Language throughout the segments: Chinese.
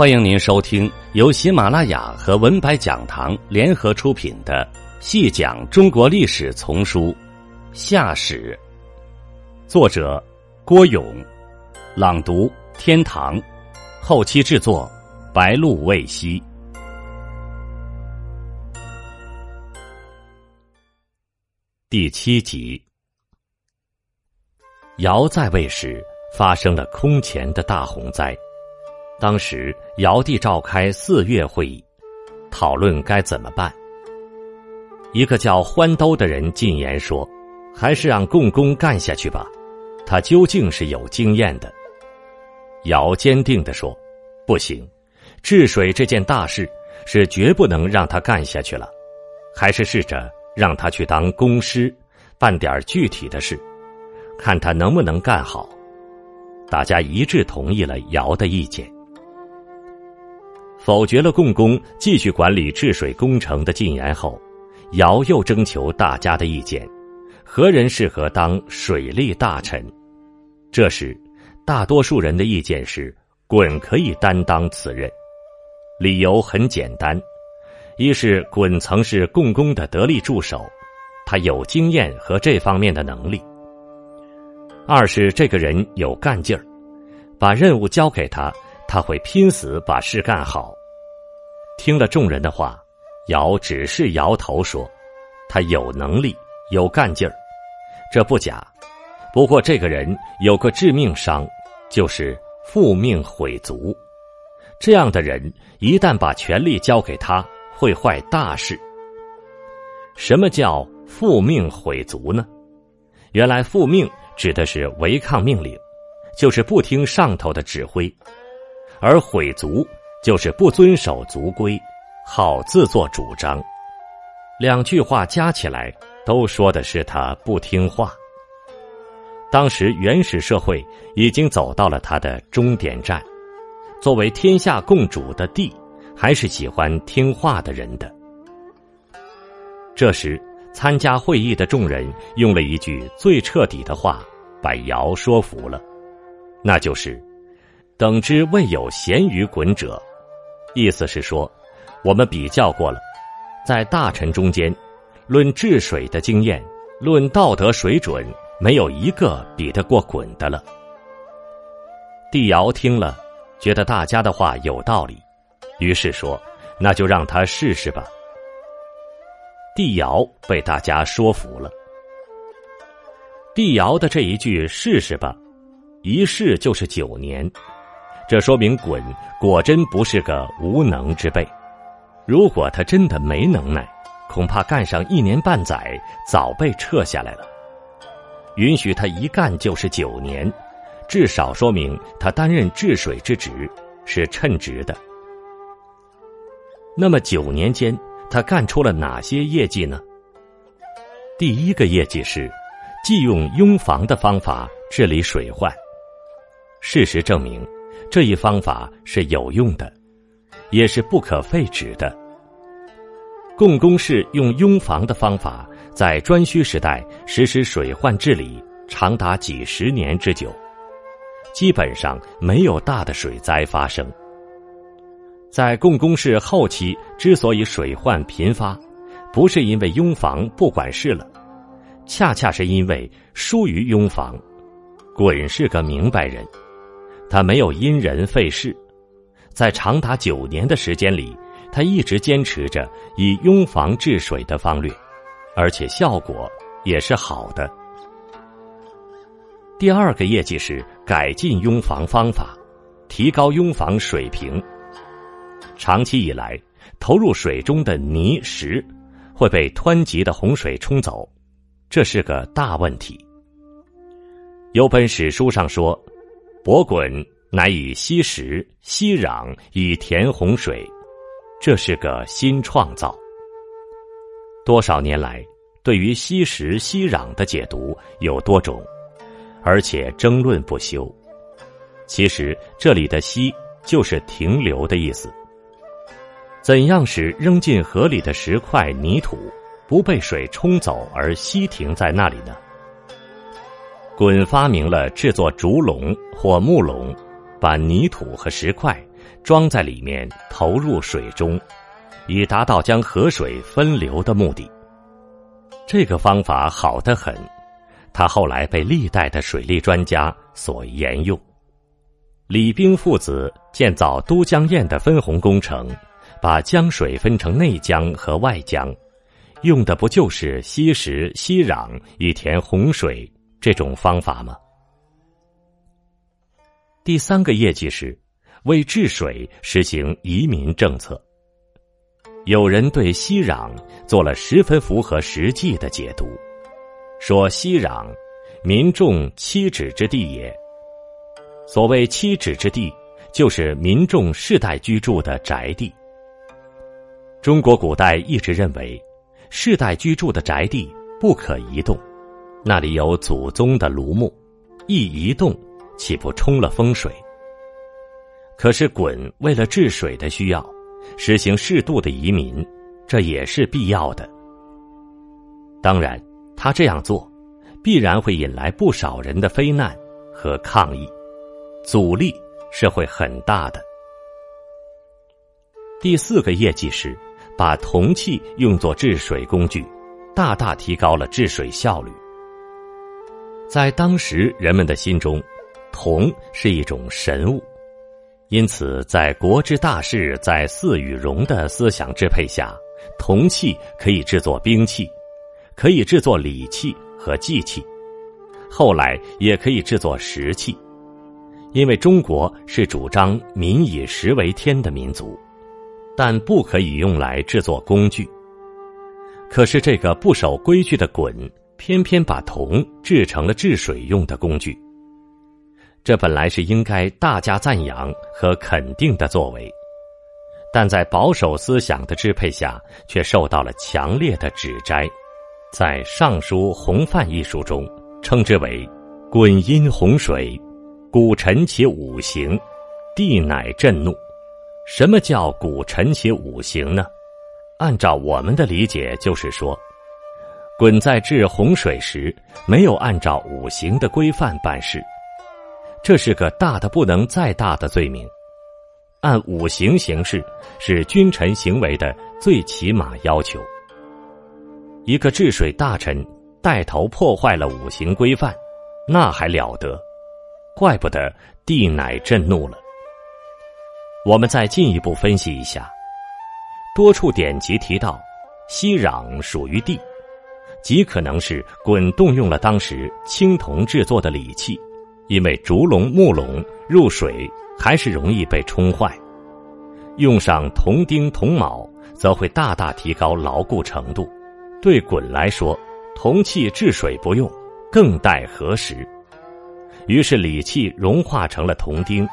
欢迎您收听由喜马拉雅和文白讲堂联合出品的《细讲中国历史丛书·夏史》，作者郭勇，朗读天堂，后期制作白露未晞。第七集，尧在位时发生了空前的大洪灾。当时尧帝召开四月会议，讨论该怎么办。一个叫欢兜的人进言说：“还是让共工干下去吧，他究竟是有经验的。”尧坚定地说：“不行，治水这件大事是绝不能让他干下去了，还是试着让他去当公师，办点具体的事，看他能不能干好。”大家一致同意了尧的意见。否决了共工继续管理治水工程的进言后，尧又征求大家的意见：何人适合当水利大臣？这时，大多数人的意见是鲧可以担当此任。理由很简单：一是鲧曾是共工的得力助手，他有经验和这方面的能力；二是这个人有干劲儿，把任务交给他。他会拼死把事干好。听了众人的话，尧只是摇头说：“他有能力，有干劲儿，这不假。不过这个人有个致命伤，就是复命毁族。这样的人一旦把权力交给他，会坏大事。什么叫复命毁族呢？原来复命指的是违抗命令，就是不听上头的指挥。”而毁族就是不遵守族规，好自作主张。两句话加起来，都说的是他不听话。当时原始社会已经走到了他的终点站，作为天下共主的帝，还是喜欢听话的人的。这时，参加会议的众人用了一句最彻底的话，把尧说服了，那就是。等之未有贤于滚者，意思是说，我们比较过了，在大臣中间，论治水的经验，论道德水准，没有一个比得过鲧的了。帝尧听了，觉得大家的话有道理，于是说：“那就让他试试吧。”帝尧被大家说服了。帝尧的这一句“试试吧”，一试就是九年。这说明鲧果真不是个无能之辈。如果他真的没能耐，恐怕干上一年半载早被撤下来了。允许他一干就是九年，至少说明他担任治水之职是称职的。那么九年间，他干出了哪些业绩呢？第一个业绩是，既用拥房的方法治理水患。事实证明。这一方法是有用的，也是不可废止的。共工氏用拥房的方法，在颛顼时代实施水患治理，长达几十年之久，基本上没有大的水灾发生。在共工氏后期之所以水患频发，不是因为拥房不管事了，恰恰是因为疏于拥房。鲧是个明白人。他没有因人废事，在长达九年的时间里，他一直坚持着以拥房治水的方略，而且效果也是好的。第二个业绩是改进拥房方法，提高拥房水平。长期以来，投入水中的泥石会被湍急的洪水冲走，这是个大问题。有本史书上说。伯滚乃以溪石、溪壤以填洪水，这是个新创造。多少年来，对于溪石、溪壤的解读有多种，而且争论不休。其实这里的“溪”就是停留的意思。怎样使扔进河里的石块、泥土不被水冲走而息停在那里呢？鲧发明了制作竹笼或木笼，把泥土和石块装在里面，投入水中，以达到将河水分流的目的。这个方法好得很，他后来被历代的水利专家所沿用。李冰父子建造都江堰的分洪工程，把江水分成内江和外江，用的不就是稀石稀壤以填洪水这种方法吗？第三个业绩是为治水实行移民政策。有人对熙壤做了十分符合实际的解读，说熙壤，民众七指之地也。所谓七指之地，就是民众世代居住的宅地。中国古代一直认为，世代居住的宅地不可移动，那里有祖宗的庐墓，一移动，岂不冲了风水？可是鲧为了治水的需要。实行适度的移民，这也是必要的。当然，他这样做，必然会引来不少人的非难和抗议，阻力是会很大的。第四个业绩是，把铜器用作治水工具，大大提高了治水效率。在当时人们的心中，铜是一种神物。因此，在国之大事在祀与戎的思想支配下，铜器可以制作兵器，可以制作礼器和祭器，后来也可以制作石器。因为中国是主张民以食为天的民族，但不可以用来制作工具。可是这个不守规矩的鲧，偏偏把铜制成了治水用的工具。这本来是应该大家赞扬和肯定的作为，但在保守思想的支配下，却受到了强烈的指摘。在《尚书洪范》一书中，称之为“滚因洪水，古臣且五行，地乃震怒”。什么叫“古臣且五行”呢？按照我们的理解，就是说，鲧在治洪水时，没有按照五行的规范办事。这是个大的不能再大的罪名，按五行行事是君臣行为的最起码要求。一个治水大臣带头破坏了五行规范，那还了得？怪不得帝乃震怒了。我们再进一步分析一下，多处典籍提到，息壤属于地，极可能是鲧动用了当时青铜制作的礼器。因为竹笼、木笼入水还是容易被冲坏，用上铜钉、铜铆，则会大大提高牢固程度。对鲧来说，铜器治水不用，更待何时？于是礼器融化成了铜钉。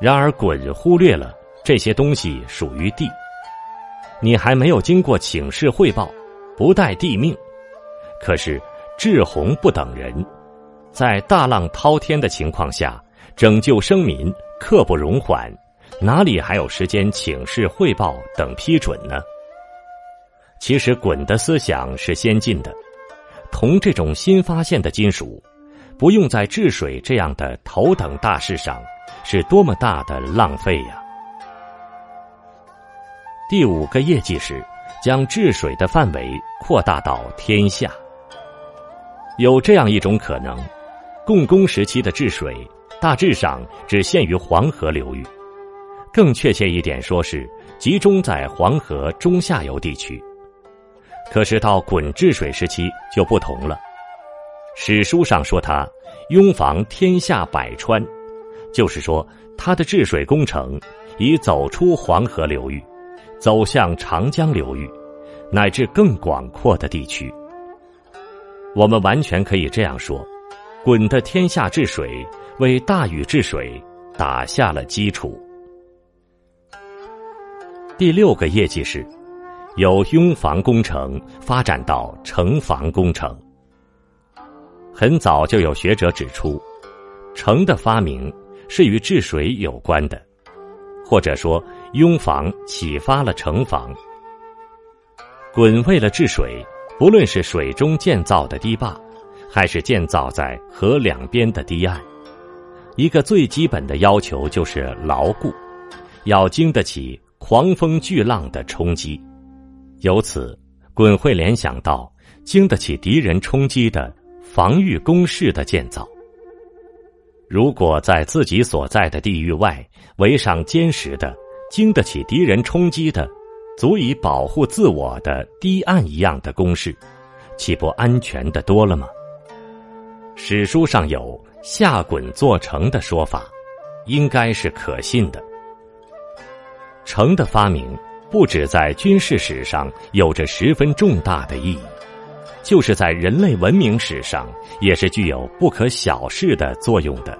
然而鲧忽略了这些东西属于地，你还没有经过请示汇报，不待地命。可是治洪不等人。在大浪滔天的情况下，拯救生民刻不容缓，哪里还有时间请示汇报等批准呢？其实鲧的思想是先进的，铜这种新发现的金属，不用在治水这样的头等大事上，是多么大的浪费呀！第五个业绩是将治水的范围扩大到天下，有这样一种可能。共工时期的治水，大致上只限于黄河流域，更确切一点说是集中在黄河中下游地区。可是到鲧治水时期就不同了，史书上说他拥防天下百川，就是说他的治水工程已走出黄河流域，走向长江流域，乃至更广阔的地区。我们完全可以这样说。鲧的天下治水，为大禹治水打下了基础。第六个业绩是，由拥防工程发展到城防工程。很早就有学者指出，城的发明是与治水有关的，或者说拥防启发了城防。鲧为了治水，不论是水中建造的堤坝。还是建造在河两边的堤岸，一个最基本的要求就是牢固。要经得起狂风巨浪的冲击。由此，鲧会联想到经得起敌人冲击的防御工事的建造。如果在自己所在的地域外围上坚实的、经得起敌人冲击的、足以保护自我的堤岸一样的工事，岂不安全的多了吗？史书上有“下滚做城”的说法，应该是可信的。城的发明不止在军事史上有着十分重大的意义，就是在人类文明史上也是具有不可小视的作用的。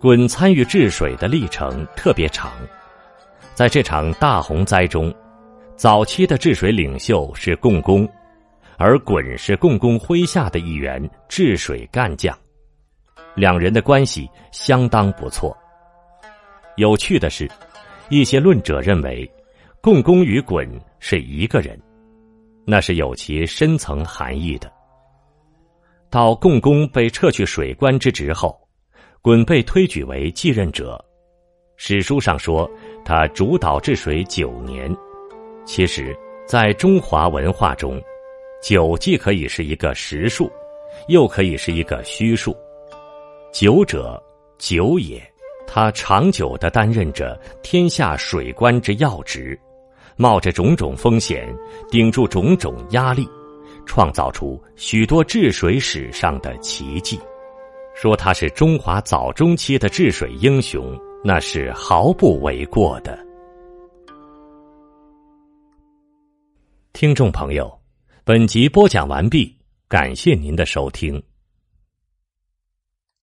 鲧参与治水的历程特别长，在这场大洪灾中，早期的治水领袖是共工，而鲧是共工麾下的一员治水干将，两人的关系相当不错。有趣的是，一些论者认为，共工与鲧是一个人，那是有其深层含义的。到共工被撤去水官之职后。鲧被推举为继任者，史书上说他主导治水九年。其实，在中华文化中，九既可以是一个实数，又可以是一个虚数。九者，久也。他长久的担任着天下水官之要职，冒着种种风险，顶住种种压力，创造出许多治水史上的奇迹。说他是中华早中期的治水英雄，那是毫不为过的。听众朋友，本集播讲完毕，感谢您的收听。